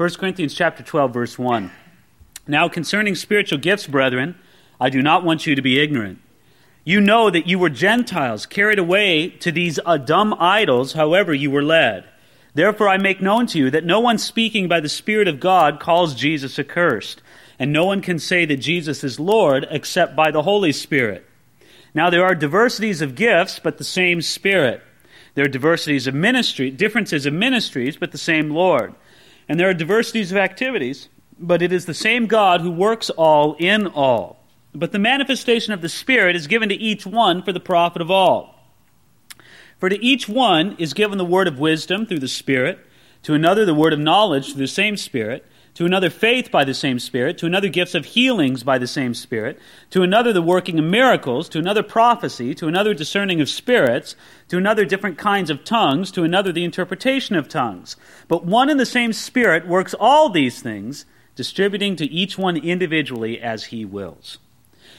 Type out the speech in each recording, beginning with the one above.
1 Corinthians chapter 12 verse 1. Now concerning spiritual gifts, brethren, I do not want you to be ignorant. You know that you were Gentiles, carried away to these uh, dumb idols, however you were led. Therefore I make known to you that no one speaking by the Spirit of God calls Jesus accursed, and no one can say that Jesus is Lord except by the Holy Spirit. Now there are diversities of gifts, but the same Spirit. There are diversities of ministry, differences of ministries, but the same Lord. And there are diversities of activities, but it is the same God who works all in all. But the manifestation of the Spirit is given to each one for the profit of all. For to each one is given the word of wisdom through the Spirit, to another the word of knowledge through the same Spirit to another faith by the same Spirit, to another gifts of healings by the same Spirit, to another the working of miracles, to another prophecy, to another discerning of spirits, to another different kinds of tongues, to another the interpretation of tongues. But one and the same Spirit works all these things, distributing to each one individually as he wills.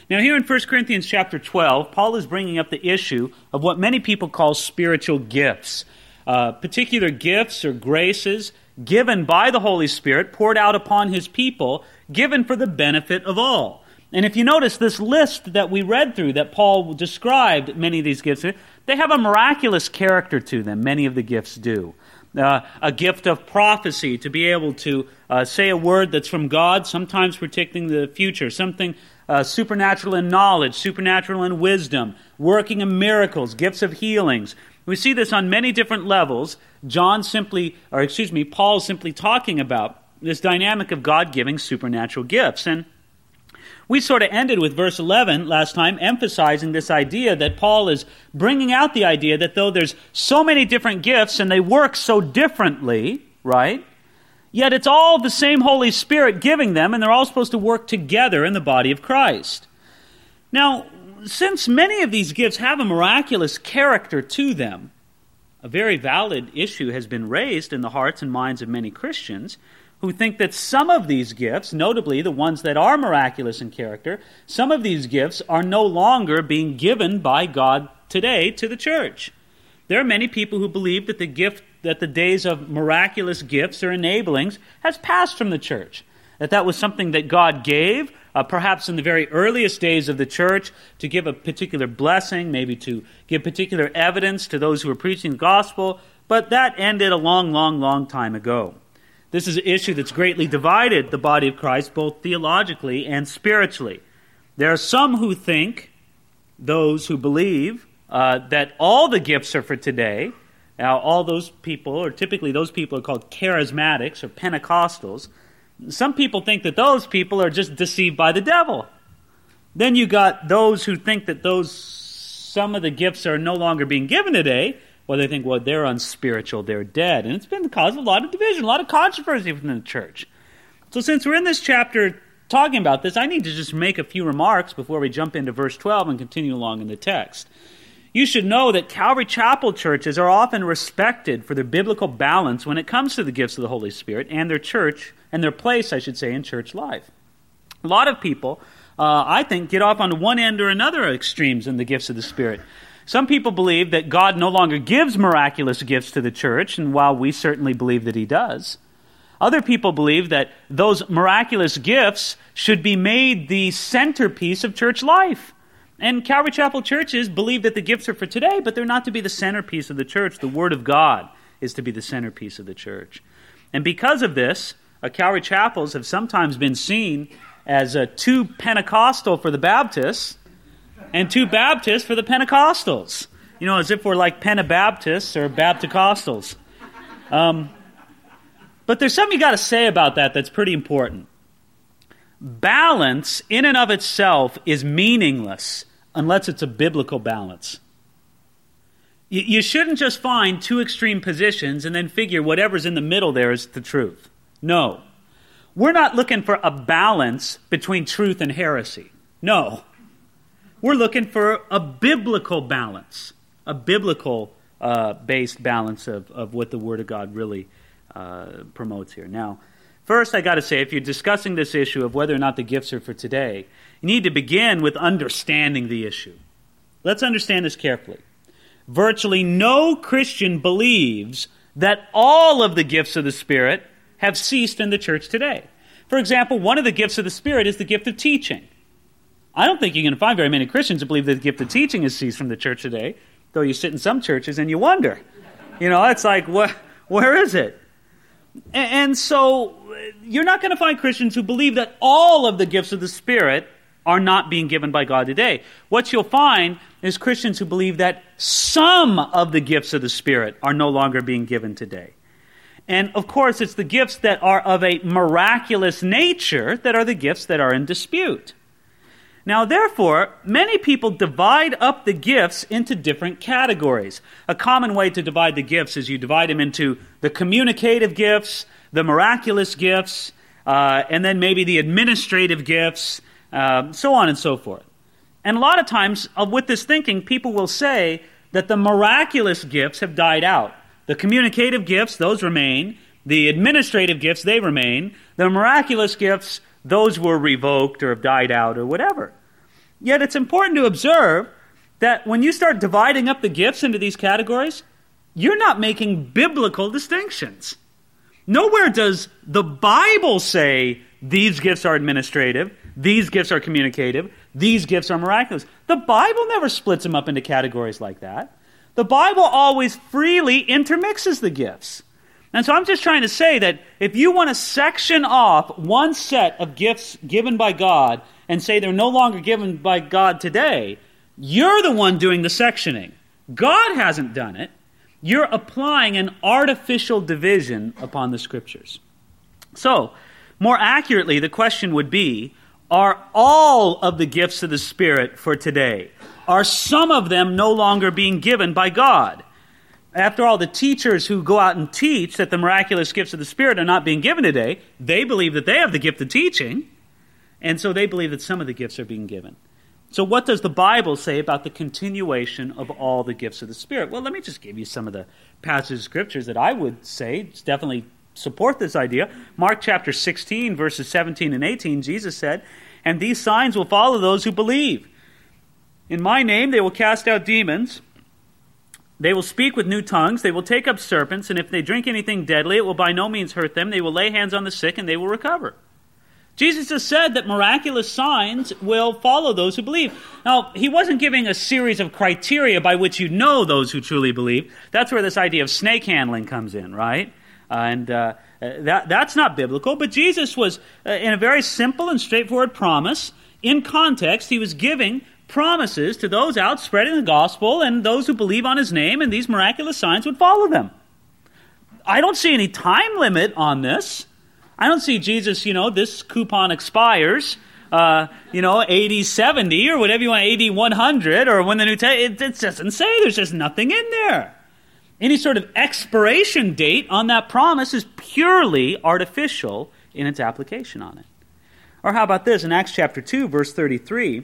Now, here in 1 Corinthians chapter 12, Paul is bringing up the issue of what many people call spiritual gifts. Uh, particular gifts or graces given by the Holy Spirit, poured out upon his people, given for the benefit of all. And if you notice this list that we read through that Paul described many of these gifts, they have a miraculous character to them. Many of the gifts do. Uh, a gift of prophecy to be able to uh, say a word that's from God, sometimes predicting the future, something uh, supernatural in knowledge, supernatural in wisdom, working in miracles, gifts of healings, we see this on many different levels. John simply, or excuse me, Paul simply talking about this dynamic of God giving supernatural gifts. And we sort of ended with verse 11 last time, emphasizing this idea that Paul is bringing out the idea that though there's so many different gifts and they work so differently, right? Yet it's all the same Holy Spirit giving them, and they're all supposed to work together in the body of Christ. Now, since many of these gifts have a miraculous character to them, a very valid issue has been raised in the hearts and minds of many Christians who think that some of these gifts, notably the ones that are miraculous in character, some of these gifts are no longer being given by God today to the church. There are many people who believe that the gift that the days of miraculous gifts or enablings has passed from the church. That that was something that God gave uh, perhaps in the very earliest days of the church, to give a particular blessing, maybe to give particular evidence to those who were preaching the gospel, but that ended a long, long, long time ago. This is an issue that's greatly divided the body of Christ, both theologically and spiritually. There are some who think, those who believe, uh, that all the gifts are for today. Now, all those people, or typically those people, are called charismatics or Pentecostals. Some people think that those people are just deceived by the devil. Then you got those who think that those some of the gifts are no longer being given today. Well, they think, well, they're unspiritual, they're dead. And it's been the cause of a lot of division, a lot of controversy within the church. So, since we're in this chapter talking about this, I need to just make a few remarks before we jump into verse 12 and continue along in the text. You should know that Calvary Chapel churches are often respected for their biblical balance when it comes to the gifts of the Holy Spirit and their church and their place, I should say, in church life. A lot of people, uh, I think, get off on one end or another extremes in the gifts of the Spirit. Some people believe that God no longer gives miraculous gifts to the church, and while we certainly believe that He does, other people believe that those miraculous gifts should be made the centerpiece of church life. And Calvary Chapel churches believe that the gifts are for today, but they're not to be the centerpiece of the church. The Word of God is to be the centerpiece of the church. And because of this, uh, Calvary chapels have sometimes been seen as uh, too Pentecostal for the Baptists and too Baptist for the Pentecostals. You know, as if we're like Pentabaptists or Bapticostals. Um, but there's something you got to say about that that's pretty important. Balance, in and of itself, is meaningless unless it's a biblical balance. You shouldn't just find two extreme positions and then figure whatever's in the middle there is the truth. No. We're not looking for a balance between truth and heresy. No. We're looking for a biblical balance, a biblical uh, based balance of, of what the Word of God really uh, promotes here. Now, first, I got to say, if you're discussing this issue of whether or not the gifts are for today, you need to begin with understanding the issue. Let's understand this carefully. Virtually no Christian believes that all of the gifts of the Spirit have ceased in the church today. For example, one of the gifts of the Spirit is the gift of teaching. I don't think you're going to find very many Christians who believe that the gift of teaching has ceased from the church today, though you sit in some churches and you wonder. You know, it's like, what, where is it? And, so you're not going to find Christians who believe that all of the gifts of the Spirit are not being given by God today. What you'll find is Christians who believe that some of the gifts of the Spirit are no longer being given today. And of course, it's the gifts that are of a miraculous nature that are the gifts that are in dispute. Now, therefore, many people divide up the gifts into different categories. A common way to divide the gifts is you divide them into the communicative gifts, the miraculous gifts, uh, and then maybe the administrative gifts, uh, so on and so forth. And a lot of times, uh, with this thinking, people will say that the miraculous gifts have died out. The communicative gifts, those remain. The administrative gifts, they remain. The miraculous gifts, those were revoked or have died out or whatever. Yet it's important to observe that when you start dividing up the gifts into these categories, you're not making biblical distinctions. Nowhere does the Bible say these gifts are administrative, these gifts are communicative, these gifts are miraculous. The Bible never splits them up into categories like that. The Bible always freely intermixes the gifts. And so I'm just trying to say that if you want to section off one set of gifts given by God and say they're no longer given by God today, you're the one doing the sectioning. God hasn't done it. You're applying an artificial division upon the scriptures. So, more accurately, the question would be Are all of the gifts of the Spirit for today? Are some of them no longer being given by God? After all, the teachers who go out and teach that the miraculous gifts of the Spirit are not being given today, they believe that they have the gift of teaching, and so they believe that some of the gifts are being given. So, what does the Bible say about the continuation of all the gifts of the Spirit? Well, let me just give you some of the passages of scriptures that I would say definitely support this idea. Mark chapter 16, verses 17 and 18, Jesus said, And these signs will follow those who believe. In my name they will cast out demons. They will speak with new tongues. They will take up serpents. And if they drink anything deadly, it will by no means hurt them. They will lay hands on the sick and they will recover. Jesus has said that miraculous signs will follow those who believe. Now, he wasn't giving a series of criteria by which you know those who truly believe. That's where this idea of snake handling comes in, right? Uh, and uh, that, that's not biblical. But Jesus was, uh, in a very simple and straightforward promise, in context, he was giving promises to those out spreading the gospel and those who believe on his name, and these miraculous signs would follow them. I don't see any time limit on this. I don't see Jesus, you know, this coupon expires, uh, you know, AD 70 or whatever you want, AD 100 or when the New Testament, it, it doesn't say, there's just nothing in there. Any sort of expiration date on that promise is purely artificial in its application on it. Or how about this in Acts chapter 2, verse 33?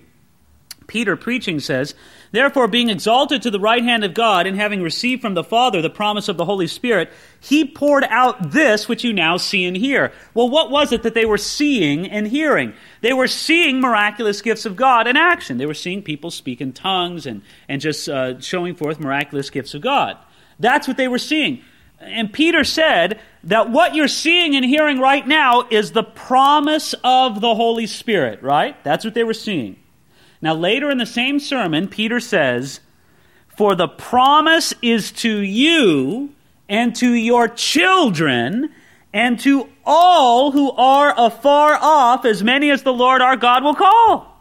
Peter preaching says, Therefore, being exalted to the right hand of God, and having received from the Father the promise of the Holy Spirit, he poured out this which you now see and hear. Well, what was it that they were seeing and hearing? They were seeing miraculous gifts of God in action. They were seeing people speak in tongues and, and just uh, showing forth miraculous gifts of God. That's what they were seeing. And Peter said that what you're seeing and hearing right now is the promise of the Holy Spirit, right? That's what they were seeing. Now, later in the same sermon, Peter says, For the promise is to you and to your children and to all who are afar off, as many as the Lord our God will call.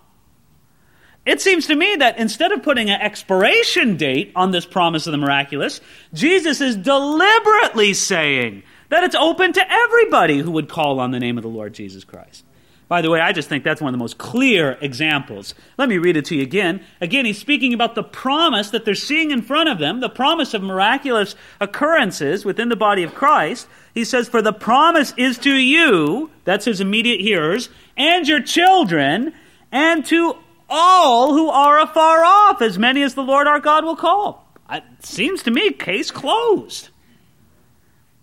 It seems to me that instead of putting an expiration date on this promise of the miraculous, Jesus is deliberately saying that it's open to everybody who would call on the name of the Lord Jesus Christ. By the way, I just think that's one of the most clear examples. Let me read it to you again. Again, he's speaking about the promise that they're seeing in front of them, the promise of miraculous occurrences within the body of Christ. He says, For the promise is to you, that's his immediate hearers, and your children, and to all who are afar off, as many as the Lord our God will call. It seems to me, case closed.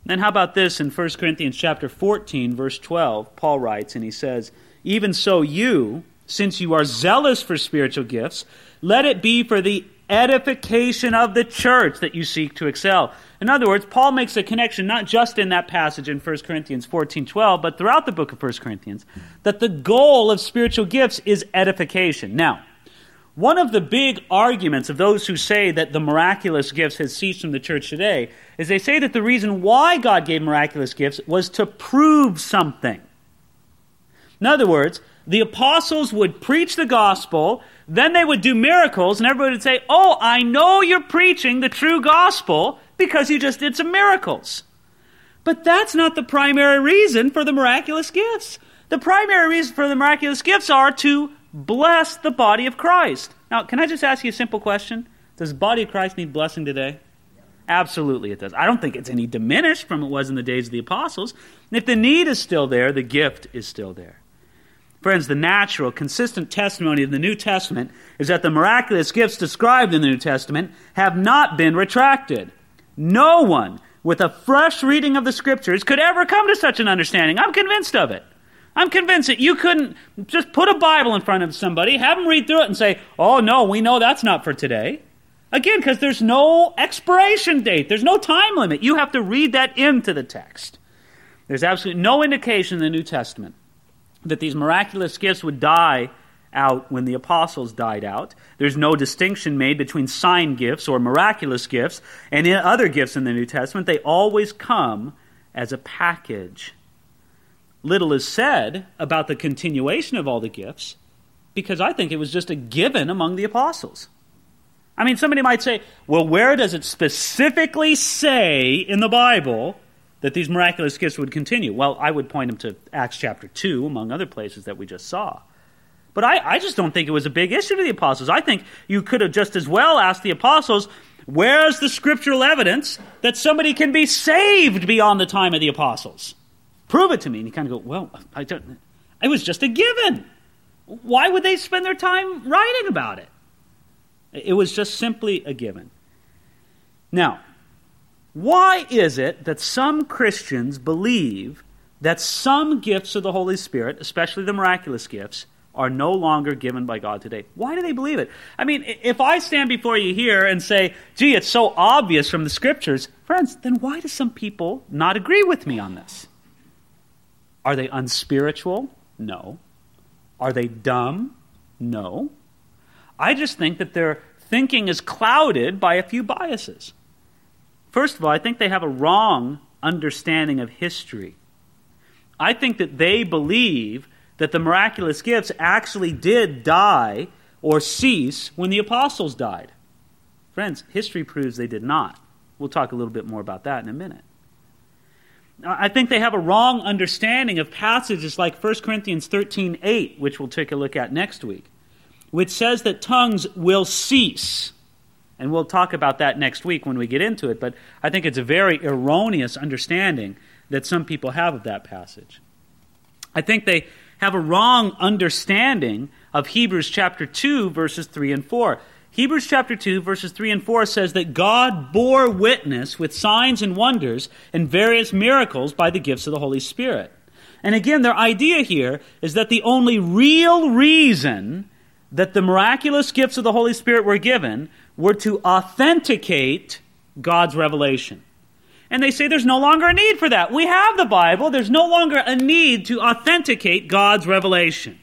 Then how about this in 1 Corinthians chapter 14 verse 12? Paul writes and he says, "Even so you, since you are zealous for spiritual gifts, let it be for the edification of the church that you seek to excel. In other words, Paul makes a connection not just in that passage in 1 Corinthians 14 12, but throughout the book of 1 Corinthians, that the goal of spiritual gifts is edification. Now, one of the big arguments of those who say that the miraculous gifts has ceased from the church today is they say that the reason why God gave miraculous gifts was to prove something. In other words, the apostles would preach the gospel, then they would do miracles, and everybody would say, Oh, I know you're preaching the true gospel because you just did some miracles. But that's not the primary reason for the miraculous gifts. The primary reason for the miraculous gifts are to bless the body of Christ. Now, can I just ask you a simple question? Does the body of Christ need blessing today? Absolutely, it does. I don't think it's any diminished from it was in the days of the apostles. And if the need is still there, the gift is still there. Friends, the natural, consistent testimony of the New Testament is that the miraculous gifts described in the New Testament have not been retracted. No one with a fresh reading of the Scriptures could ever come to such an understanding. I'm convinced of it. I'm convinced that you couldn't just put a Bible in front of somebody, have them read through it, and say, oh, no, we know that's not for today. Again, because there's no expiration date, there's no time limit. You have to read that into the text. There's absolutely no indication in the New Testament that these miraculous gifts would die out when the apostles died out. There's no distinction made between sign gifts or miraculous gifts and other gifts in the New Testament. They always come as a package little is said about the continuation of all the gifts because I think it was just a given among the apostles. I mean, somebody might say, well, where does it specifically say in the Bible that these miraculous gifts would continue? Well, I would point them to Acts chapter 2, among other places that we just saw. But I, I just don't think it was a big issue to the apostles. I think you could have just as well asked the apostles, where's the scriptural evidence that somebody can be saved beyond the time of the apostles? Prove it to me. And you kind of go, well, I don't, it was just a given. Why would they spend their time writing about it? It was just simply a given. Now, why is it that some Christians believe that some gifts of the Holy Spirit, especially the miraculous gifts, are no longer given by God today? Why do they believe it? I mean, if I stand before you here and say, gee, it's so obvious from the scriptures, friends, then why do some people not agree with me on this? Are they unspiritual? No. Are they dumb? No. I just think that their thinking is clouded by a few biases. First of all, I think they have a wrong understanding of history. I think that they believe that the miraculous gifts actually did die or cease when the apostles died. Friends, history proves they did not. We'll talk a little bit more about that in a minute. I think they have a wrong understanding of passages like 1 Corinthians 13 8, which we'll take a look at next week, which says that tongues will cease. And we'll talk about that next week when we get into it, but I think it's a very erroneous understanding that some people have of that passage. I think they have a wrong understanding of Hebrews chapter 2, verses 3 and 4. Hebrews chapter 2, verses 3 and 4 says that God bore witness with signs and wonders and various miracles by the gifts of the Holy Spirit. And again, their idea here is that the only real reason that the miraculous gifts of the Holy Spirit were given were to authenticate God's revelation. And they say there's no longer a need for that. We have the Bible, there's no longer a need to authenticate God's revelation.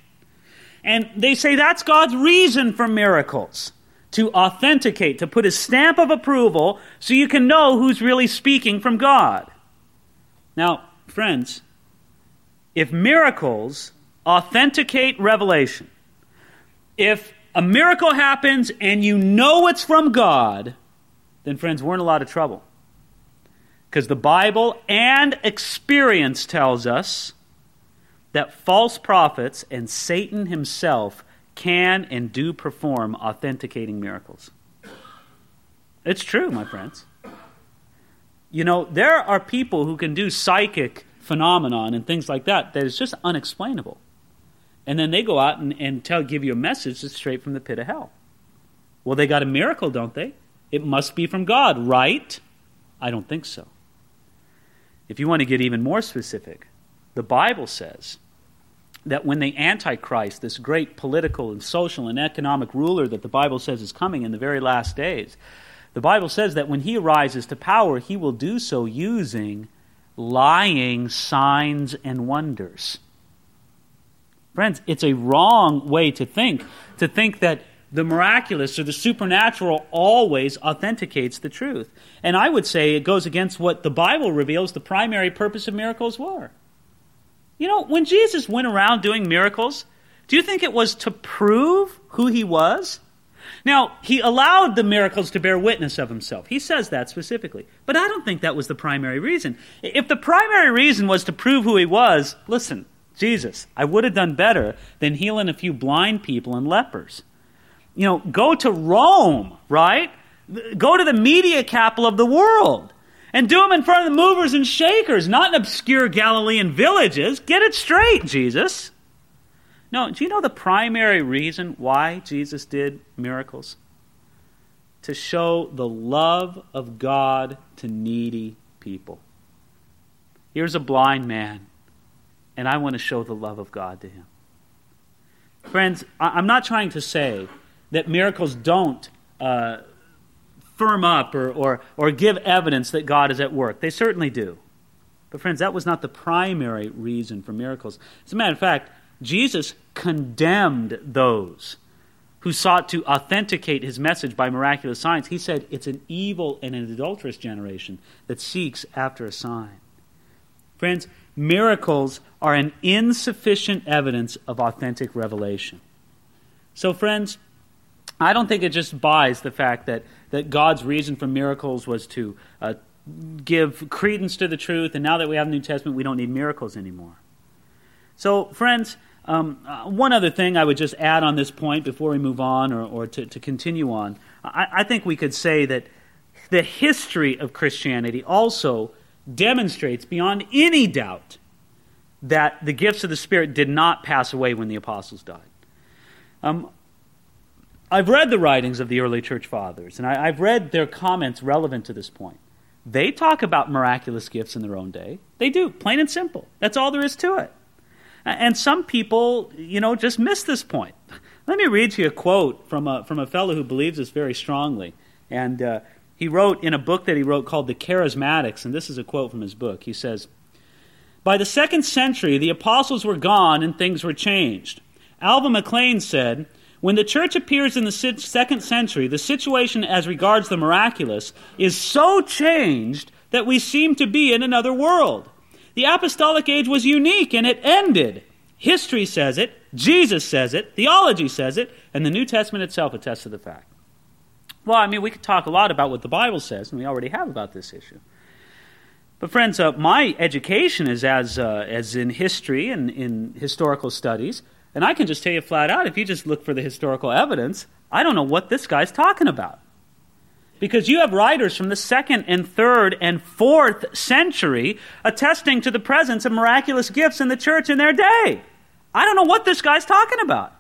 And they say that's God's reason for miracles to authenticate, to put a stamp of approval so you can know who's really speaking from God. Now, friends, if miracles authenticate revelation, if a miracle happens and you know it's from God, then, friends, we're in a lot of trouble. Because the Bible and experience tells us that false prophets and Satan himself can and do perform authenticating miracles. It's true, my friends. You know, there are people who can do psychic phenomenon and things like that that is just unexplainable. And then they go out and, and tell, give you a message that's straight from the pit of hell. Well, they got a miracle, don't they? It must be from God, right? I don't think so. If you want to get even more specific, the Bible says that when the Antichrist, this great political and social and economic ruler that the Bible says is coming in the very last days, the Bible says that when he rises to power, he will do so using lying signs and wonders. Friends, it's a wrong way to think, to think that the miraculous or the supernatural always authenticates the truth. And I would say it goes against what the Bible reveals the primary purpose of miracles were. You know, when Jesus went around doing miracles, do you think it was to prove who he was? Now, he allowed the miracles to bear witness of himself. He says that specifically. But I don't think that was the primary reason. If the primary reason was to prove who he was, listen, Jesus, I would have done better than healing a few blind people and lepers. You know, go to Rome, right? Go to the media capital of the world and do them in front of the movers and shakers, not in obscure Galilean villages. Get it straight, Jesus. No, do you know the primary reason why Jesus did miracles? To show the love of God to needy people. Here's a blind man, and I want to show the love of God to him. Friends, I'm not trying to say that miracles don't uh, firm up or, or, or give evidence that God is at work. They certainly do. But, friends, that was not the primary reason for miracles. As a matter of fact, Jesus condemned those who sought to authenticate his message by miraculous signs. He said, It's an evil and an adulterous generation that seeks after a sign. Friends, miracles are an insufficient evidence of authentic revelation. So, friends, I don't think it just buys the fact that, that God's reason for miracles was to uh, give credence to the truth, and now that we have the New Testament, we don't need miracles anymore. So, friends, um, uh, one other thing I would just add on this point before we move on or, or to, to continue on. I, I think we could say that the history of Christianity also demonstrates beyond any doubt that the gifts of the Spirit did not pass away when the apostles died. Um, I've read the writings of the early church fathers, and I, have read their comments relevant to this point. They talk about miraculous gifts in their own day. They do, plain and simple. That's all there is to it. And some people, you know, just miss this point. Let me read to you a quote from a, from a fellow who believes this very strongly. And uh, he wrote in a book that he wrote called The Charismatics, and this is a quote from his book. He says, By the second century, the apostles were gone and things were changed. Alva McLean said, when the church appears in the second century, the situation as regards the miraculous is so changed that we seem to be in another world. The apostolic age was unique and it ended. History says it, Jesus says it, theology says it, and the New Testament itself attests to the fact. Well, I mean, we could talk a lot about what the Bible says, and we already have about this issue. But, friends, uh, my education is as, uh, as in history and in historical studies, and I can just tell you flat out if you just look for the historical evidence, I don't know what this guy's talking about. Because you have writers from the second and third and fourth century attesting to the presence of miraculous gifts in the church in their day. I don't know what this guy's talking about.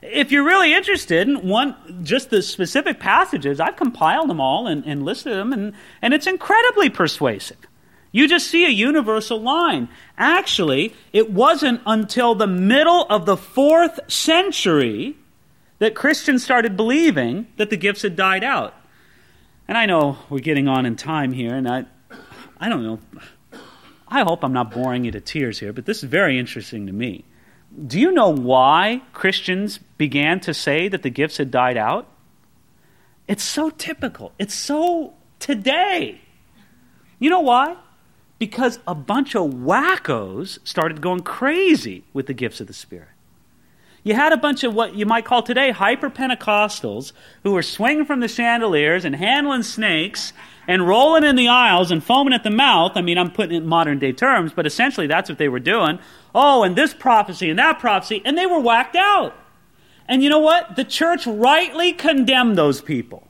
If you're really interested in one, just the specific passages, I've compiled them all and, and listed them, and, and it's incredibly persuasive. You just see a universal line. Actually, it wasn't until the middle of the fourth century that Christians started believing that the gifts had died out. And I know we're getting on in time here, and I, I don't know. I hope I'm not boring you to tears here, but this is very interesting to me. Do you know why Christians began to say that the gifts had died out? It's so typical. It's so today. You know why? Because a bunch of wackos started going crazy with the gifts of the Spirit. You had a bunch of what you might call today hyper Pentecostals who were swinging from the chandeliers and handling snakes and rolling in the aisles and foaming at the mouth. I mean, I'm putting it in modern day terms, but essentially that's what they were doing. Oh, and this prophecy and that prophecy, and they were whacked out. And you know what? The church rightly condemned those people.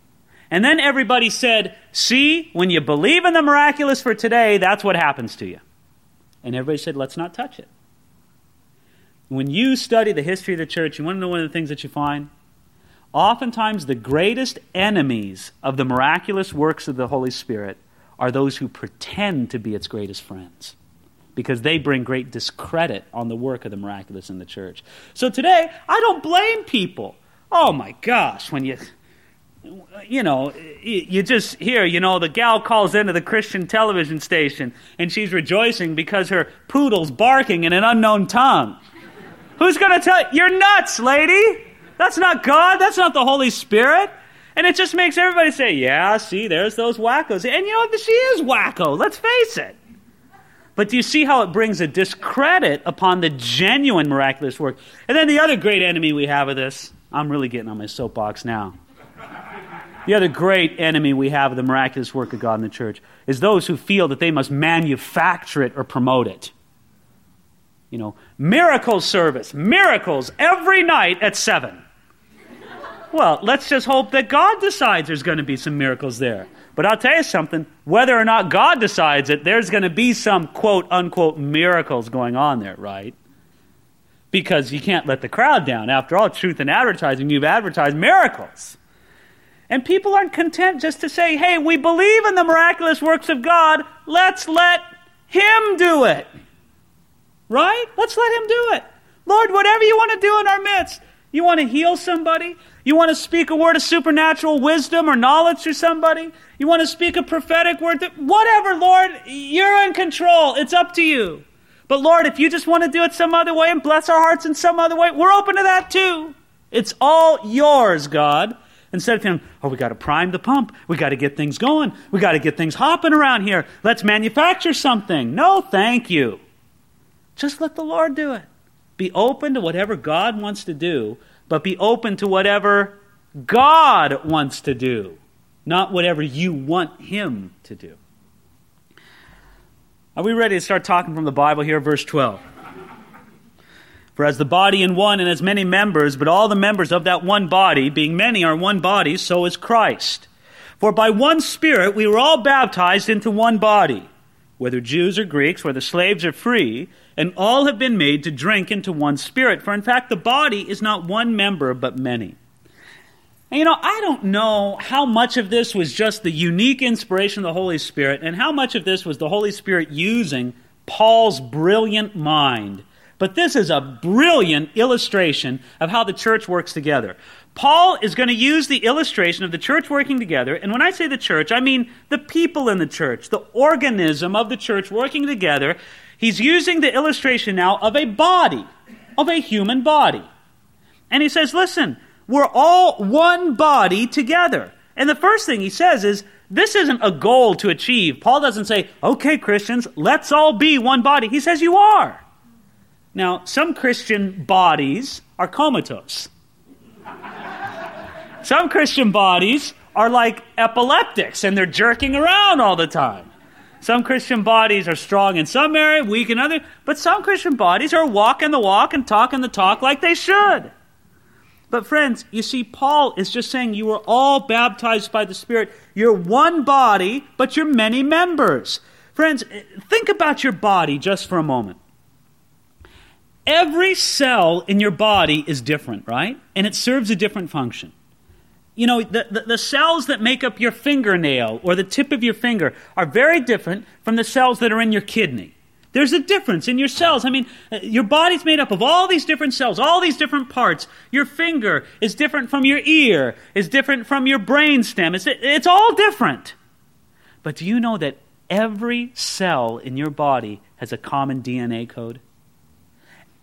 And then everybody said, See, when you believe in the miraculous for today, that's what happens to you. And everybody said, Let's not touch it. When you study the history of the church, you want to know one of the things that you find? Oftentimes, the greatest enemies of the miraculous works of the Holy Spirit are those who pretend to be its greatest friends. because they bring great discredit on the work of the miraculous in the church. So today, I don't blame people. Oh my gosh, when you you know, you just hear, you know, the gal calls into the Christian television station and she's rejoicing because her poodle's barking in an unknown tongue. Who's going to tell you? You're nuts, lady. That's not God. That's not the Holy Spirit. And it just makes everybody say, yeah, see, there's those wackos. And you know, she is wacko. Let's face it. But do you see how it brings a discredit upon the genuine miraculous work? And then the other great enemy we have of this, I'm really getting on my soapbox now. The other great enemy we have of the miraculous work of God in the church is those who feel that they must manufacture it or promote it. You know, miracle service, miracles every night at 7. Well, let's just hope that God decides there's going to be some miracles there. But I'll tell you something whether or not God decides it, there's going to be some quote unquote miracles going on there, right? Because you can't let the crowd down. After all, truth in advertising, you've advertised miracles. And people aren't content just to say, hey, we believe in the miraculous works of God, let's let Him do it. Right? Let's let Him do it. Lord, whatever you want to do in our midst. You want to heal somebody? You want to speak a word of supernatural wisdom or knowledge to somebody? You want to speak a prophetic word? To, whatever, Lord, you're in control. It's up to you. But Lord, if you just want to do it some other way and bless our hearts in some other way, we're open to that too. It's all yours, God. Instead of saying, oh, we got to prime the pump. We got to get things going. We got to get things hopping around here. Let's manufacture something. No, thank you. Just let the Lord do it. Be open to whatever God wants to do, but be open to whatever God wants to do, not whatever you want Him to do. Are we ready to start talking from the Bible here? Verse 12. For as the body in one and as many members, but all the members of that one body, being many, are one body, so is Christ. For by one Spirit we were all baptized into one body, whether Jews or Greeks, whether slaves or free, and all have been made to drink into one Spirit. For in fact, the body is not one member, but many. And you know, I don't know how much of this was just the unique inspiration of the Holy Spirit, and how much of this was the Holy Spirit using Paul's brilliant mind but this is a brilliant illustration of how the church works together. Paul is going to use the illustration of the church working together. And when I say the church, I mean the people in the church, the organism of the church working together. He's using the illustration now of a body, of a human body. And he says, listen, we're all one body together. And the first thing he says is, this isn't a goal to achieve. Paul doesn't say, okay, Christians, let's all be one body. He says, you are. Now, some Christian bodies are comatose. some Christian bodies are like epileptics and they're jerking around all the time. Some Christian bodies are strong in some area, weak in other, but some Christian bodies are walking the walk and talking the talk like they should. But friends, you see, Paul is just saying you are all baptized by the Spirit. You're one body, but you're many members. Friends, think about your body just for a moment. Every cell in your body is different, right? And it serves a different function. You know, the, the, the, cells that make up your fingernail or the tip of your finger are very different from the cells that are in your kidney. There's a difference in your cells. I mean, uh, your body's made up of all these different cells, all these different parts. Your finger is different from your ear, is different from your brain stem. It's, it's all different. But do you know that every cell in your body has a common DNA code?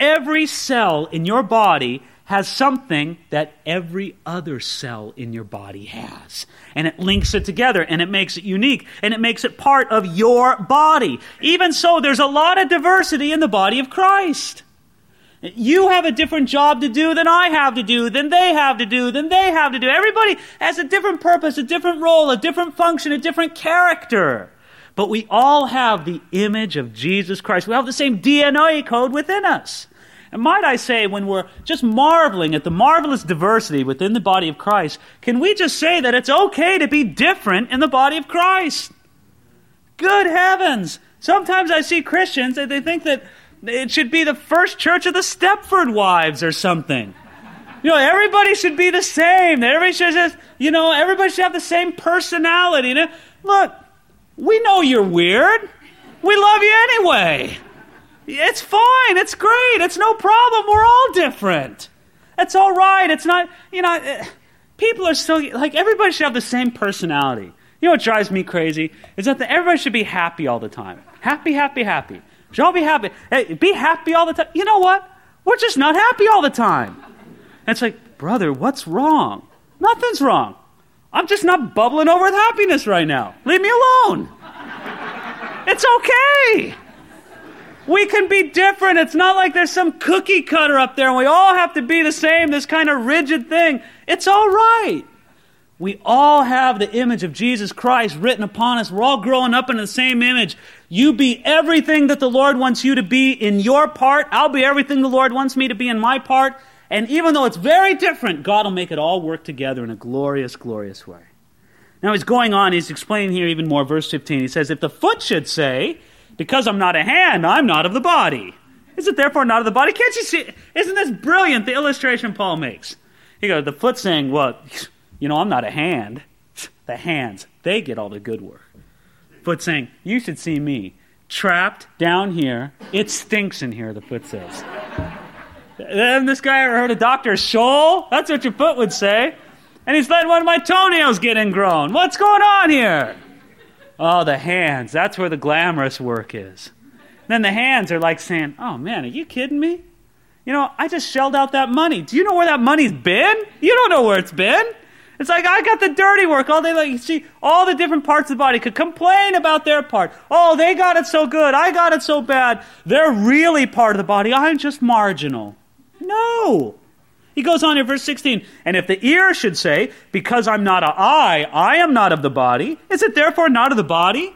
Every cell in your body has something that every other cell in your body has. And it links it together and it makes it unique and it makes it part of your body. Even so, there's a lot of diversity in the body of Christ. You have a different job to do than I have to do, than they have to do, than they have to do. Everybody has a different purpose, a different role, a different function, a different character. But we all have the image of Jesus Christ. We all have the same DNA code within us. And might I say, when we're just marveling at the marvelous diversity within the body of Christ, can we just say that it's okay to be different in the body of Christ? Good heavens! Sometimes I see Christians and they think that it should be the first church of the Stepford wives or something. You know, everybody should be the same. Everybody should just, you know, everybody should have the same personality. You know? Look, we know you're weird. We love you anyway. It's fine. It's great. It's no problem. We're all different. It's all right. It's not, you know, eh, people are still, like, everybody should have the same personality. You know what drives me crazy? Is that the, everybody should be happy all the time. Happy, happy, happy. Should all be happy. Hey, be happy all the time. You know what? We're just not happy all the time. And it's like, brother, what's wrong? Nothing's wrong. I'm just not bubbling over with happiness right now. Leave me alone. It's okay. We can be different. It's not like there's some cookie cutter up there and we all have to be the same, this kind of rigid thing. It's all right. We all have the image of Jesus Christ written upon us. We're all growing up in the same image. You be everything that the Lord wants you to be in your part. I'll be everything the Lord wants me to be in my part. And even though it's very different, God will make it all work together in a glorious, glorious way. Now he's going on, he's explaining here even more. Verse 15, he says, If the foot should say, Because I'm not a hand, I'm not of the body. Is it therefore not of the body? Can't you see? Isn't this brilliant, the illustration Paul makes? He goes, The foot saying, Well, you know, I'm not a hand. The hands, they get all the good work. Foot saying, You should see me. Trapped down here. It stinks in here, the foot says. Then this guy ever heard of Dr. Scholl? That's what your foot would say and he's letting one of my toenails get ingrown. What's going on here? Oh, the hands. That's where the glamorous work is. then the hands are like saying, Oh man, are you kidding me? You know, I just shelled out that money. Do you know where that money's been? You don't know where it's been. It's like I got the dirty work all day. Like you see, all the different parts of the body could complain about their part. Oh, they got it so good. I got it so bad. They're really part of the body. I'm just marginal. No. He goes on in verse 16, and if the ear should say, Because I'm not an eye, I am not of the body, is it therefore not of the body?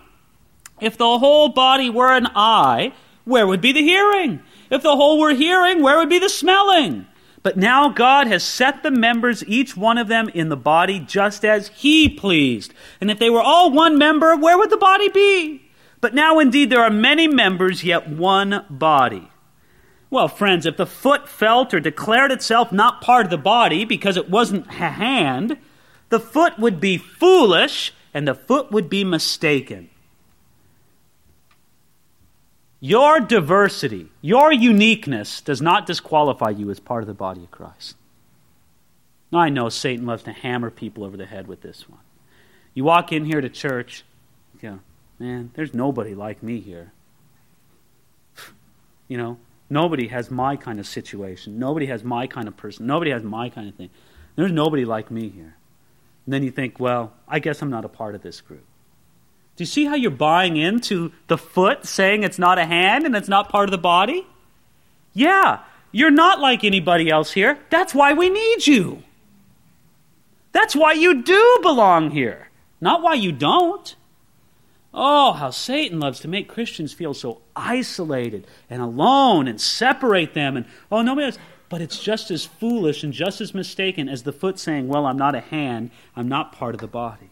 If the whole body were an eye, where would be the hearing? If the whole were hearing, where would be the smelling? But now God has set the members, each one of them, in the body just as He pleased. And if they were all one member, where would the body be? But now indeed there are many members, yet one body. Well, friends, if the foot felt or declared itself not part of the body because it wasn't a hand, the foot would be foolish and the foot would be mistaken. Your diversity, your uniqueness does not disqualify you as part of the body of Christ. Now, I know Satan loves to hammer people over the head with this one. You walk in here to church, you man, there's nobody like me here. You know, Nobody has my kind of situation. Nobody has my kind of person. Nobody has my kind of thing. There's nobody like me here. And then you think, well, I guess I'm not a part of this group. Do you see how you're buying into the foot saying it's not a hand and it's not part of the body? Yeah, you're not like anybody else here. That's why we need you. That's why you do belong here, not why you don't. Oh, how Satan loves to make Christians feel so isolated and alone and separate them and, oh, nobody else. But it's just as foolish and just as mistaken as the foot saying, well, I'm not a hand, I'm not part of the body.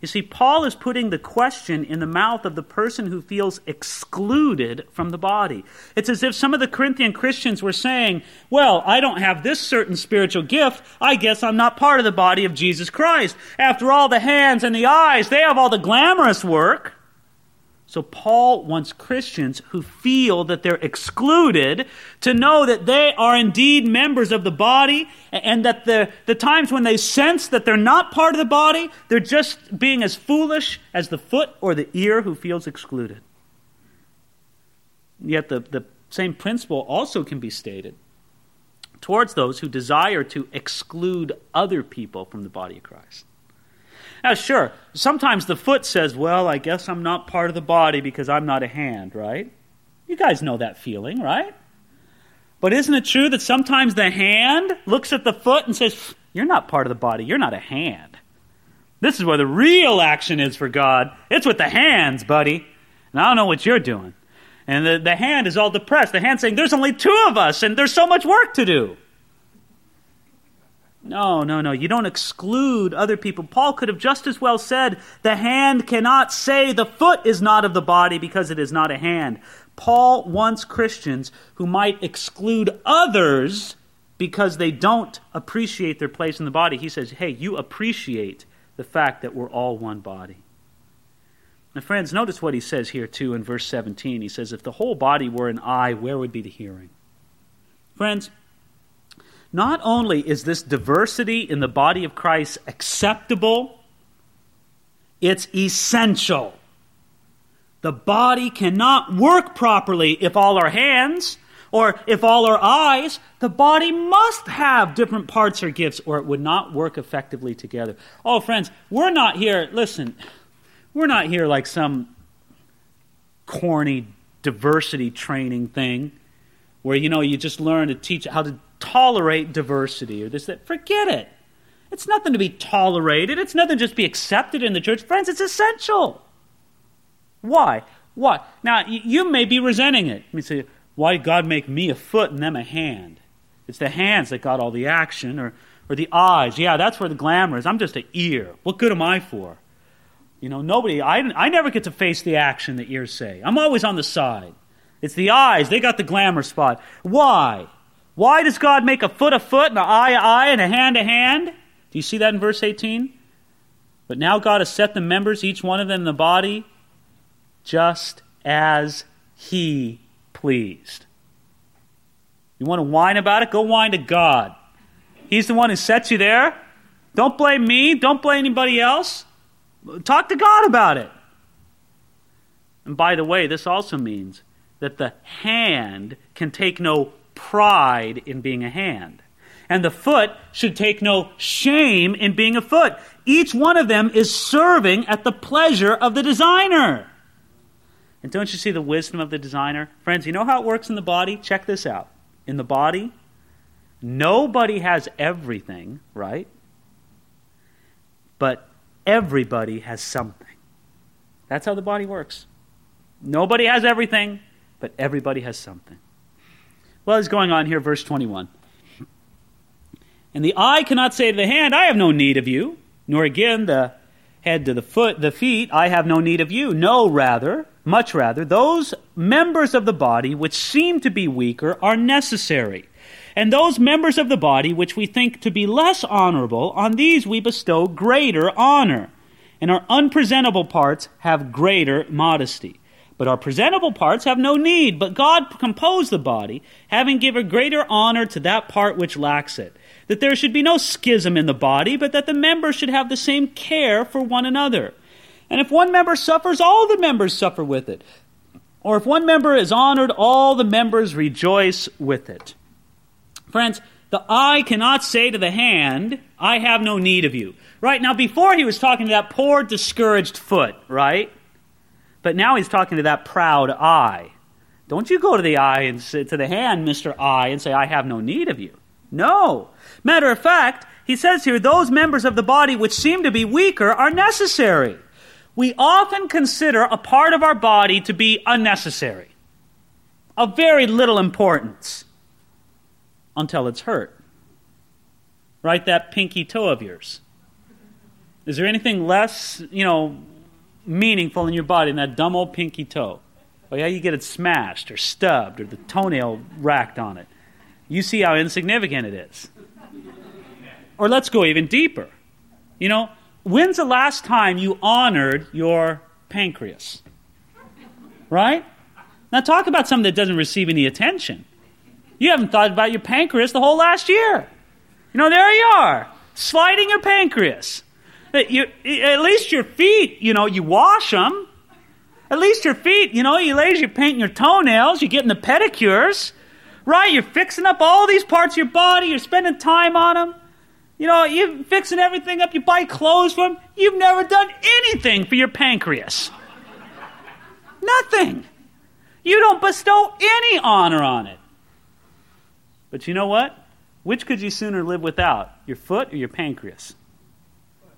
You see, Paul is putting the question in the mouth of the person who feels excluded from the body. It's as if some of the Corinthian Christians were saying, Well, I don't have this certain spiritual gift. I guess I'm not part of the body of Jesus Christ. After all, the hands and the eyes, they have all the glamorous work. So Paul wants Christians who feel that they're excluded to know that they are indeed members of the body and that the, the times when they sense that they're not part of the body, they're just being as foolish as the foot or the ear who feels excluded. Yet the, the same principle also can be stated towards those who desire to exclude other people from the body of Christ. Now, sure, sometimes the foot says, Well, I guess I'm not part of the body because I'm not a hand, right? You guys know that feeling, right? But isn't it true that sometimes the hand looks at the foot and says, You're not part of the body, you're not a hand. This is where the real action is for God. It's with the hands, buddy. And I don't know what you're doing. And the, the hand is all depressed. The hand saying, There's only two of us, and there's so much work to do. No, no, no. You don't exclude other people. Paul could have just as well said, the hand cannot say the foot is not of the body because it is not a hand. Paul wants Christians who might exclude others because they don't appreciate their place in the body. He says, hey, you appreciate the fact that we're all one body. Now, friends, notice what he says here, too, in verse 17. He says, If the whole body were an eye, where would be the hearing? Friends, not only is this diversity in the body of Christ acceptable, it's essential. The body cannot work properly if all our hands or if all our eyes. The body must have different parts or gifts or it would not work effectively together. Oh, friends, we're not here, listen, we're not here like some corny diversity training thing where, you know, you just learn to teach how to tolerate diversity or this, that. Forget it. It's nothing to be tolerated. It's nothing to just be accepted in the church. Friends, it's essential. Why? Why? Now, you may be resenting it. You say, why did God make me a foot and them a hand? It's the hands that got all the action, or, or the eyes. Yeah, that's where the glamour is. I'm just an ear. What good am I for? You know, nobody, I, I never get to face the action, the ears say. I'm always on the side. It's the eyes. They got the glamour spot. Why? Why does God make a foot a foot and an eye a eye and a hand a hand? Do you see that in verse 18? But now God has set the members, each one of them in the body, just as He pleased. You want to whine about it? Go whine to God. He's the one who sets you there. Don't blame me. Don't blame anybody else. Talk to God about it. And by the way, this also means that the hand can take no pride in being a hand. And the foot should take no shame in being a foot. Each one of them is serving at the pleasure of the designer. And don't you see the wisdom of the designer? Friends, you know how it works in the body? Check this out. In the body, nobody has everything, right? But everybody has something. That's how the body works. Nobody has everything, but everybody has something. Well, it's going on here, verse 21. And the eye cannot say to the hand, I have no need of you, nor again the head to the foot, the feet, I have no need of you. No, rather, much rather, those members of the body which seem to be weaker are necessary. And those members of the body which we think to be less honorable, on these we bestow greater honor. And our unpresentable parts have greater modesty. But our presentable parts have no need, but God composed the body, having given greater honor to that part which lacks it. That there should be no schism in the body, but that the members should have the same care for one another. And if one member suffers, all the members suffer with it. Or if one member is honored, all the members rejoice with it. Friends, the eye cannot say to the hand, I have no need of you. Right? Now, before he was talking to that poor, discouraged foot, right? But now he's talking to that proud eye. Don't you go to the eye and say to the hand, Mr. Eye, and say, I have no need of you. No. Matter of fact, he says here, those members of the body which seem to be weaker are necessary. We often consider a part of our body to be unnecessary, of very little importance, until it's hurt. Right, that pinky toe of yours. Is there anything less, you know, meaningful in your body than that dumb old pinky toe. Oh, yeah, you get it smashed or stubbed or the toenail racked on it. You see how insignificant it is. Or let's go even deeper. You know, when's the last time you honored your pancreas? Right? Now, talk about something that doesn't receive any attention. You haven't thought about your pancreas the whole last year. You know, there you are, sliding your pancreas. You, at least your feet, you know, you wash them. At least your feet, you know, you lazy you painting your toenails, you're getting the pedicures, right? You're fixing up all these parts of your body, you're spending time on them. You know, you're fixing everything up, you buy clothes for them. You've never done anything for your pancreas. Nothing. You don't bestow any honor on it. But you know what? Which could you sooner live without, your foot or your pancreas?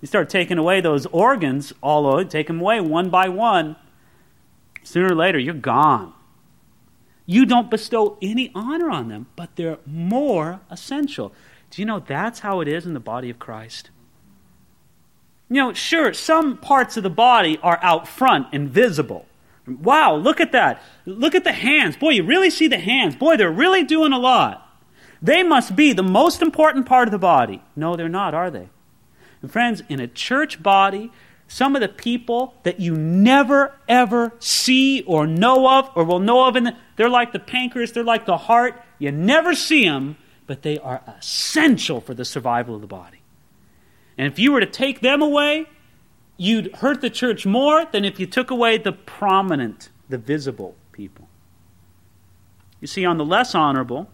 You start taking away those organs, all over, take them away one by one. Sooner or later, you're gone. You don't bestow any honor on them, but they're more essential. Do you know that's how it is in the body of Christ? You know, sure, some parts of the body are out front and visible. Wow, look at that. Look at the hands. Boy, you really see the hands. Boy, they're really doing a lot. They must be the most important part of the body. No, they're not, are they? And friends, in a church body, some of the people that you never ever see or know of or will know of. And they're like the pancreas, they're like the heart. You never see them, but they are essential for the survival of the body. And if you were to take them away, you'd hurt the church more than if you took away the prominent, the visible people. You see, on the less honorable,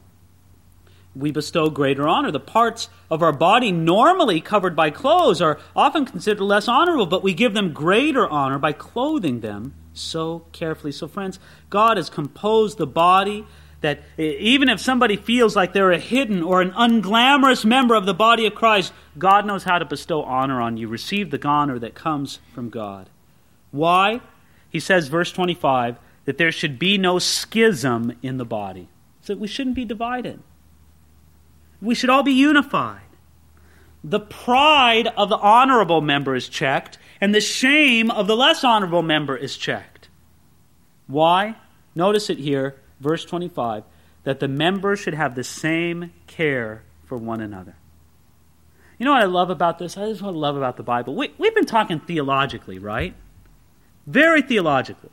we bestow greater honor. The parts of our body normally covered by clothes are often considered less honorable, but we give them greater honor by clothing them so carefully. So, friends, God has composed the body that even if somebody feels like they're a hidden or an unglamorous member of the body of Christ, God knows how to bestow honor on you. Receive the honor that comes from God. Why? He says, verse 25, that there should be no schism in the body. So we shouldn't be divided. We should all be unified. The pride of the honorable member is checked, and the shame of the less honorable member is checked. Why? Notice it here, verse 25, that the members should have the same care for one another. You know what I love about this? I just what I love about the Bible. We, we've been talking theologically, right? Very theologically.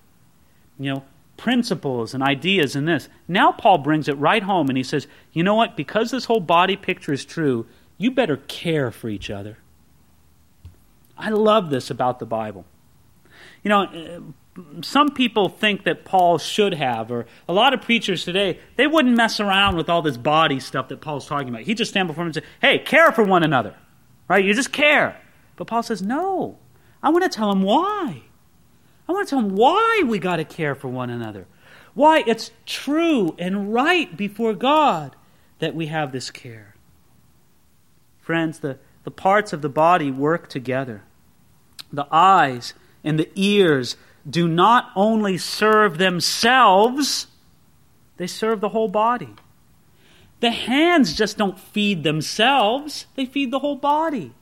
You know, principles and ideas in this. Now Paul brings it right home and he says, you know what? Because this whole body picture is true, you better care for each other. I love this about the Bible. You know, uh, some people think that Paul should have, or a lot of preachers today, they wouldn't mess around with all this body stuff that Paul's talking about. He'd just stand before them and say, hey, care for one another. Right? You just care. But Paul says, no. I want to tell them why. I want to tell them why we got to care for one another. Why it's true and right before God that we have this care. Friends, the, the parts of the body work together. The eyes and the ears do not only serve themselves, they serve the whole body. The hands just don't feed themselves, they feed the whole body.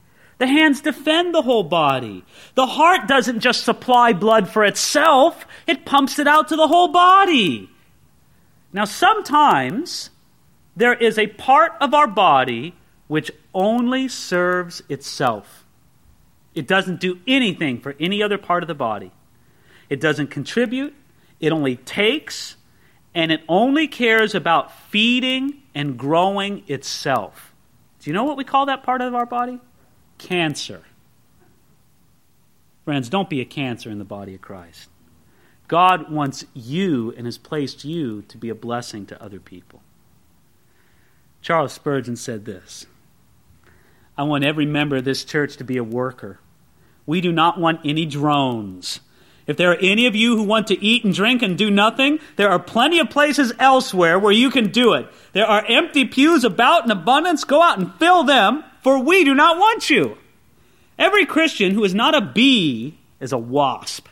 The hands defend the whole body. The heart doesn't just supply blood for itself, it pumps it out to the whole body. Now, sometimes there is a part of our body which only serves itself. It doesn't do anything for any other part of the body. It doesn't contribute, it only takes, and it only cares about feeding and growing itself. Do you know what we call that part of our body? Cancer. Friends, don't be a cancer in the body of Christ. God wants you and has placed you to be a blessing to other people. Charles Spurgeon said this I want every member of this church to be a worker. We do not want any drones. If there are any of you who want to eat and drink and do nothing, there are plenty of places elsewhere where you can do it. There are empty pews about in abundance. Go out and fill them for we do not want you. Every Christian who is not a bee is a wasp.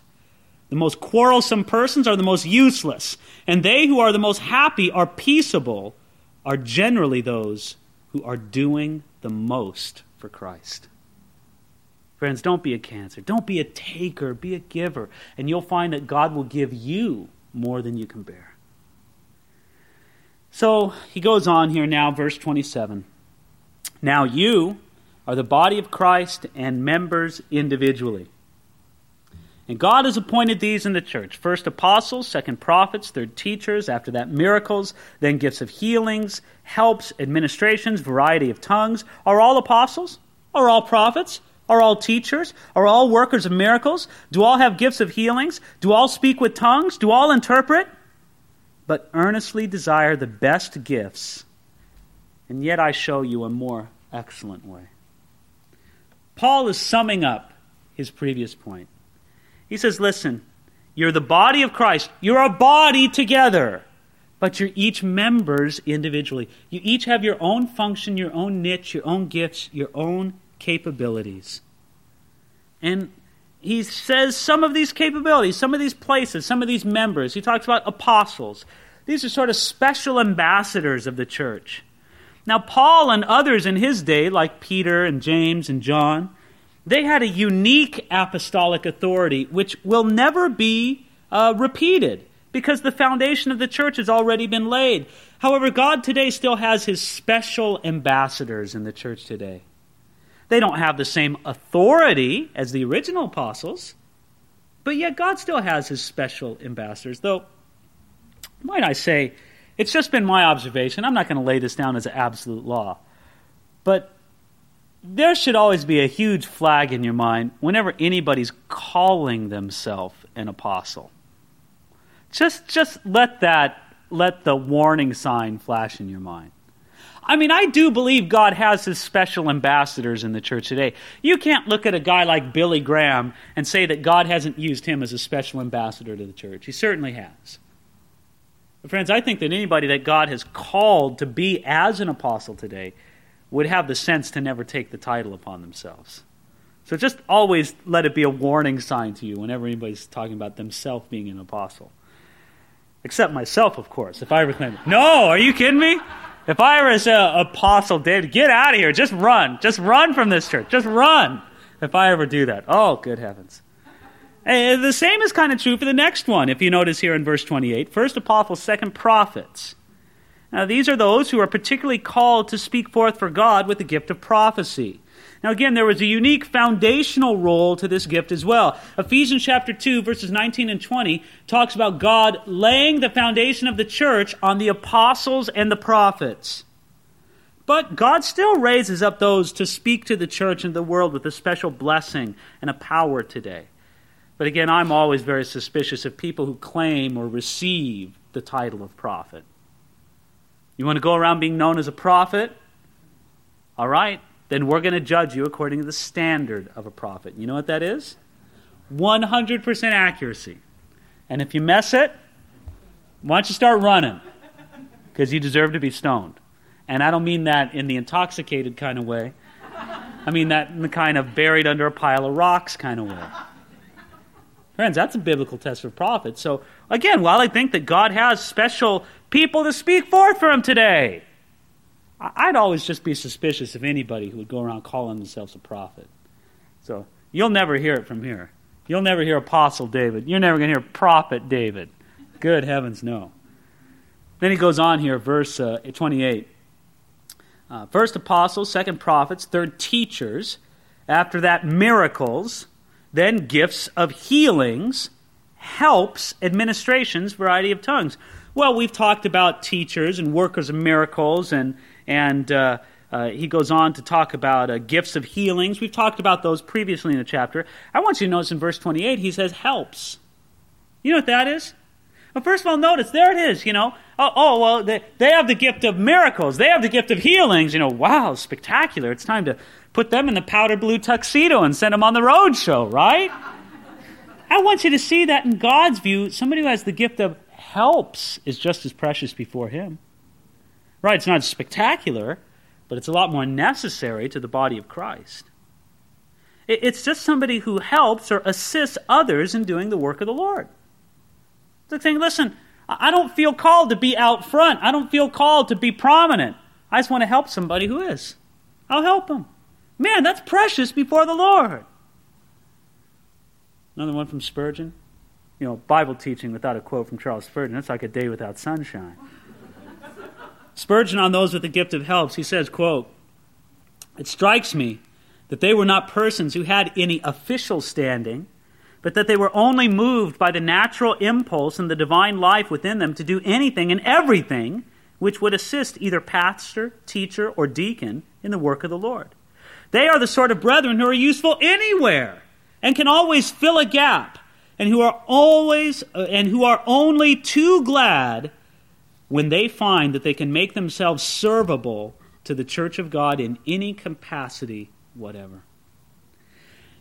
The most quarrelsome persons are the most useless, and they who are the most happy are peaceable, are generally those who are doing the most for Christ. Friends, don't be a cancer. Don't be a taker. Be a giver. And you'll find that God will give you more than you can bear. So he goes on here now, verse 27. Now you are the body of Christ and members individually. And God has appointed these in the church first apostles, second prophets, third teachers, after that miracles, then gifts of healings, helps, administrations, variety of tongues. Are all apostles? Are all prophets? Are all teachers? Are all workers of miracles? Do all have gifts of healings? Do all speak with tongues? Do all interpret? But earnestly desire the best gifts and yet I show you a more excellent way. Paul is summing up his previous point. He says, Listen, you're the body of Christ, you're a body together, but you're each members individually. You each have your own function, your own niche, your own gifts, your own capabilities. And he says some of these capabilities, some of these places, some of these members. He talks about apostles. These are sort of special ambassadors of the church. Now, Paul and others in his day, like Peter and James and John, they had a unique apostolic authority which will never be uh, repeated because the foundation of the church has already been laid. However, God today still has his special ambassadors in the church today. They don't have the same authority as the original apostles, but yet God still has his special ambassadors. Though, might I say, it's just been my observation. I'm not going to lay this down as an absolute law. But there should always be a huge flag in your mind whenever anybody's calling themselves an apostle. Just, just let that, let the warning sign flash in your mind. I mean, I do believe God has his special ambassadors in the church today. You can't look at a guy like Billy Graham and say that God hasn't used him as a special ambassador to the church. He certainly has. But friends, I think that anybody that God has called to be as an apostle today would have the sense to never take the title upon themselves. So just always let it be a warning sign to you whenever anybody's talking about themselves being an apostle. Except myself, of course. If I ever claim, it, no, are you kidding me? If I was an apostle, David, get out of here. Just run. Just run from this church. Just run. If I ever do that. Oh, good heavens. And the same is kind of true for the next one, if you notice here in verse 28. First apostles, second prophets. Now, these are those who are particularly called to speak forth for God with the gift of prophecy. Now, again, there was a unique foundational role to this gift as well. Ephesians chapter 2, verses 19 and 20 talks about God laying the foundation of the church on the apostles and the prophets. But God still raises up those to speak to the church and the world with a special blessing and a power today. But again, I'm always very suspicious of people who claim or receive the title of prophet. You want to go around being known as a prophet? All right, then we're going to judge you according to the standard of a prophet. You know what that is? 100% accuracy. And if you mess it, why don't you start running? Because you deserve to be stoned. And I don't mean that in the intoxicated kind of way. I mean that in the kind of buried under a pile of rocks kind of way. Friends, that's a biblical test for prophets. So, again, while I think that God has special people to speak forth for him today, I'd always just be suspicious of anybody who would go around calling themselves a prophet. So you'll never hear it from here. You'll never hear Apostle David. You're never going to hear Prophet David. Good heavens, no. Then he goes on here, verse uh, 28. Uh, first apostles, second prophets, third teachers. After that, miracles. Then gifts of healings, helps, administrations, variety of tongues. Well, we've talked about teachers and workers of miracles and and uh, uh, he goes on to talk about uh, gifts of healings. We've talked about those previously in the chapter. I want you to notice in verse 28, he says helps. You know what that is? Well, first of all, notice, there it is, you know. Oh, oh well, they, they have the gift of miracles. They have the gift of healings. You know, wow, spectacular. It's time to put them in the powder blue tuxedo and send them on the road show, right? I want you to see that in God's view, somebody who has the gift of helps is just as precious before Him. Right, it's not spectacular, but it's a lot more necessary to the body of Christ. It's just somebody who helps or assists others in doing the work of the Lord. It's like saying, listen, I don't feel called to be out front. I don't feel called to be prominent. I just want to help somebody who is. I'll help them. Man, that's precious before the Lord. Another one from Spurgeon. You know, Bible teaching without a quote from Charles Spurgeon, that's like a day without sunshine. Spurgeon on those with the gift of helps, he says, quote, It strikes me that they were not persons who had any official standing, but that they were only moved by the natural impulse and the divine life within them to do anything and everything which would assist either pastor, teacher, or deacon in the work of the Lord. They are the sort of brethren who are useful anywhere and can always fill a gap and who are always uh, and who are only too glad when they find that they can make themselves servable to the church of God in any capacity whatever.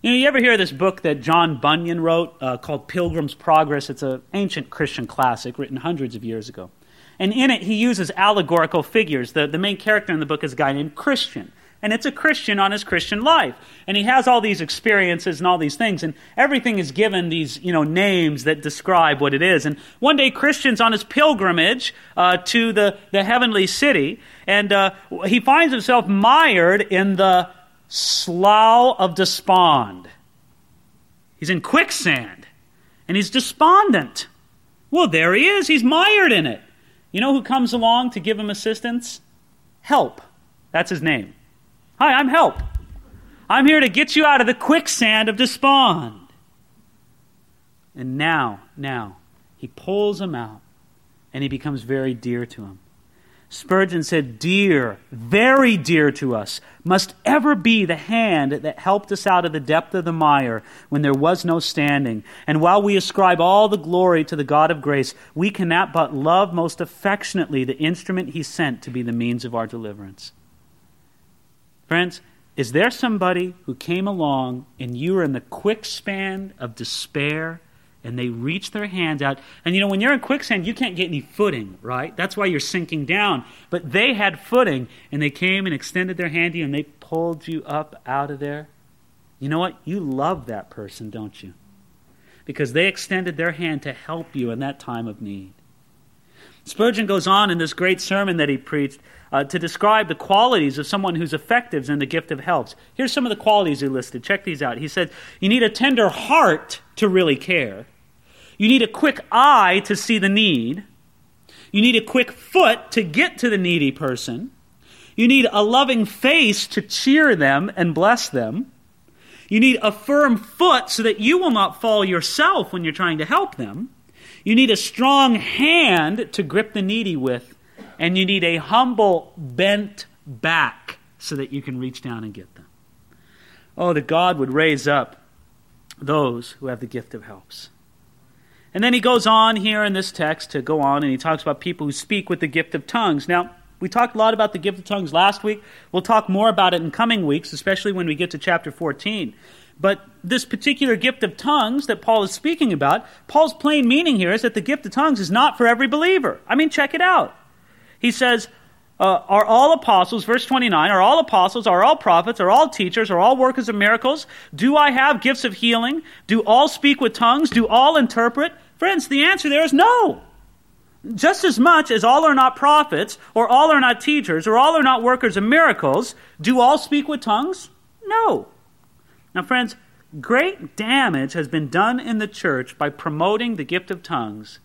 You know, you ever hear this book that John Bunyan wrote uh, called Pilgrim's Progress? It's an ancient Christian classic written hundreds of years ago. And in it, he uses allegorical figures. The, the main character in the book is a guy named Christian and it's a Christian on his Christian life. And he has all these experiences and all these things, and everything is given these you know names that describe what it is. And one day, Christian's on his pilgrimage uh, to the, the heavenly city, and uh, he finds himself mired in the slough of despond. He's in quicksand, and he's despondent. Well, there he is. He's mired in it. You know who comes along to give him assistance? Help. That's his name. Hi, I'm help. I'm here to get you out of the quicksand of despond. And now, now, he pulls him out and he becomes very dear to him. Spurgeon said, Dear, very dear to us, must ever be the hand that helped us out of the depth of the mire when there was no standing. And while we ascribe all the glory to the God of grace, we cannot but love most affectionately the instrument he sent to be the means of our deliverance. Friends, is there somebody who came along and you were in the quickspan of despair and they reach their hands out. And you know, when you're in quicksand, you can't get any footing, right? That's why you're sinking down. But they had footing, and they came and extended their hand to you, and they pulled you up out of there. You know what? You love that person, don't you? Because they extended their hand to help you in that time of need. Spurgeon goes on in this great sermon that he preached uh, to describe the qualities of someone who's effective in the gift of helps. Here's some of the qualities he listed. Check these out. He said, You need a tender heart to really care. You need a quick eye to see the need. You need a quick foot to get to the needy person. You need a loving face to cheer them and bless them. You need a firm foot so that you will not fall yourself when you're trying to help them. You need a strong hand to grip the needy with. And you need a humble, bent back so that you can reach down and get them. Oh, that God would raise up those who have the gift of helps. And then he goes on here in this text to go on and he talks about people who speak with the gift of tongues. Now, we talked a lot about the gift of tongues last week. We'll talk more about it in coming weeks, especially when we get to chapter 14. But this particular gift of tongues that Paul is speaking about, Paul's plain meaning here is that the gift of tongues is not for every believer. I mean, check it out. He says, uh, Are all apostles, verse 29, are all apostles, are all prophets, are all teachers, are all workers of miracles? Do I have gifts of healing? Do all speak with tongues? Do all interpret? Friends, the answer there is no. Just as much as all are not prophets, or all are not teachers, or all are not workers of miracles, do all speak with tongues? No. Now, friends, great damage has been done in the church by promoting the gift of tongues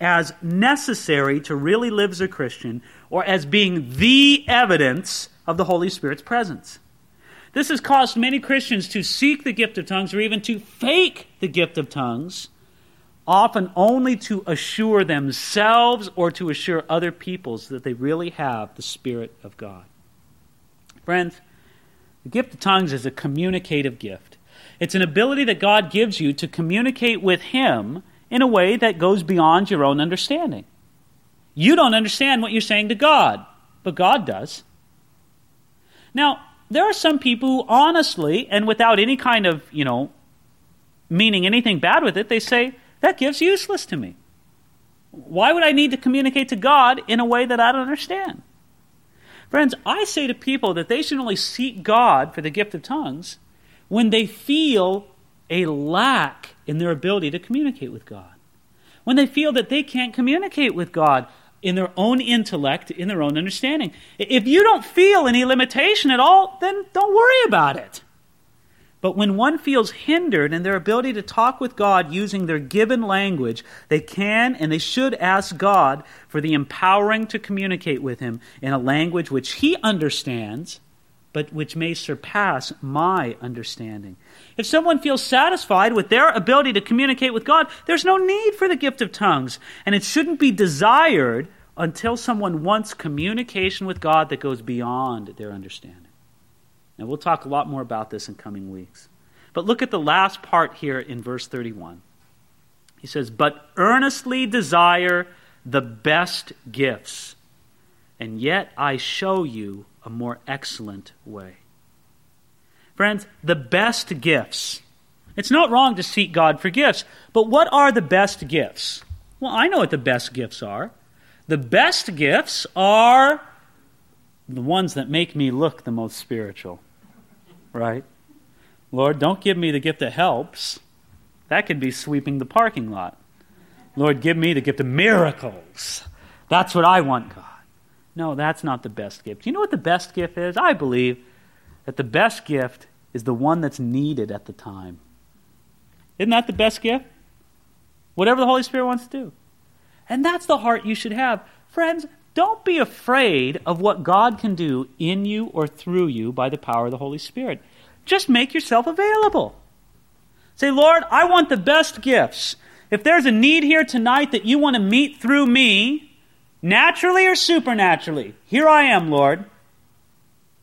as necessary to really live as a Christian or as being the evidence of the Holy Spirit's presence. This has caused many Christians to seek the gift of tongues or even to fake the gift of tongues, often only to assure themselves or to assure other peoples that they really have the Spirit of God. Friends, the gift of tongues is a communicative gift. It's an ability that God gives you to communicate with Him in a way that goes beyond your own understanding. You don't understand what you're saying to God, but God does. Now, there are some people who honestly and without any kind of, you know, meaning anything bad with it, they say, that gift's useless to me. Why would I need to communicate to God in a way that I don't understand? Friends, I say to people that they should only seek God for the gift of tongues when they feel a lack in their ability to communicate with God. When they feel that they can't communicate with God in their own intellect, in their own understanding. If you don't feel any limitation at all, then don't worry about it. But when one feels hindered in their ability to talk with God using their given language, they can and they should ask God for the empowering to communicate with Him in a language which He understands, but which may surpass my understanding. If someone feels satisfied with their ability to communicate with God, there's no need for the gift of tongues. And it shouldn't be desired until someone wants communication with God that goes beyond their understanding. Now, we'll talk a lot more about this in coming weeks. But look at the last part here in verse 31. He says, But earnestly desire the best gifts, and yet I show you a more excellent way. Friends, the best gifts. It's not wrong to seek God for gifts, but what are the best gifts? Well, I know what the best gifts are. The best gifts are the ones that make me look the most spiritual, right? Lord, don't give me the gift that helps. That could be sweeping the parking lot. Lord, give me the gift of miracles. That's what I want, God. No, that's not the best gift. You know what the best gift is? I believe that the best gift is the one that's needed at the time. Isn't that the best gift? Whatever the Holy Spirit wants to do. And that's the heart you should have. Friends, don't be afraid of what God can do in you or through you by the power of the Holy Spirit. Just make yourself available. Say, Lord, I want the best gifts. If there's a need here tonight that you want to meet through me, naturally or supernaturally, here I am, Lord.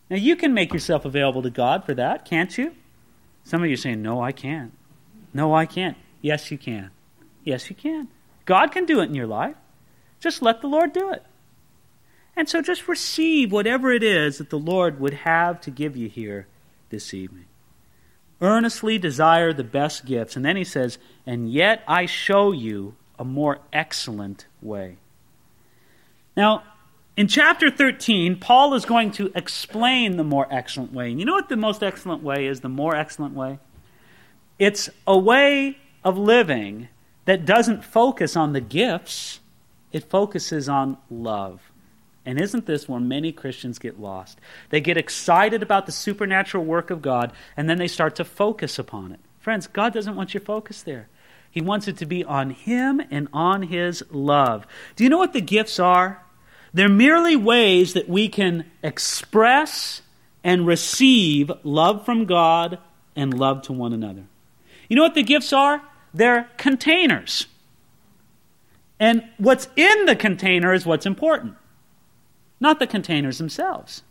Now, you can make yourself available to God for that, can't you? Some of you are saying, No, I can't. No, I can't. Yes, you can. Yes, you can. God can do it in your life. Just let the Lord do it. And so just receive whatever it is that the Lord would have to give you here this evening. Earnestly desire the best gifts. And then he says, And yet I show you a more excellent way. Now, in chapter 13, Paul is going to explain the more excellent way. And you know what the most excellent way is? The more excellent way? It's a way of living that doesn't focus on the gifts, it focuses on love. And isn't this where many Christians get lost? They get excited about the supernatural work of God, and then they start to focus upon it. Friends, God doesn't want your focus there. He wants it to be on Him and on His love. Do you know what the gifts are? They're merely ways that we can express and receive love from God and love to one another. You know what the gifts are? They're containers. And what's in the container is what's important, not the containers themselves.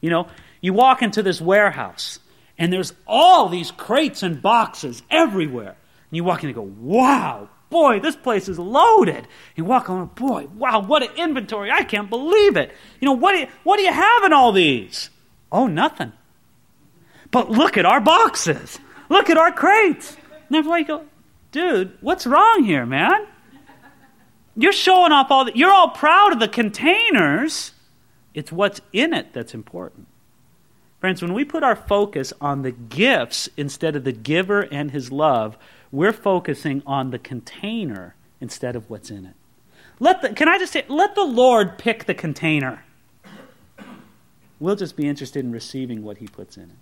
You know, you walk into this warehouse and there's all these crates and boxes everywhere. And you walk in and go, wow, boy, this place is loaded. You walk on, boy, wow, what an inventory. I can't believe it. You know, what do you, what do you have in all these? Oh, nothing. But look at our boxes. Look at our crates. And everybody go, dude, what's wrong here, man? You're showing off all that. You're all proud of the containers. It's what's in it that's important. Friends, when we put our focus on the gifts instead of the giver and his love, we're focusing on the container instead of what's in it. Let the, can I just say, let the Lord pick the container. We'll just be interested in receiving what he puts in it.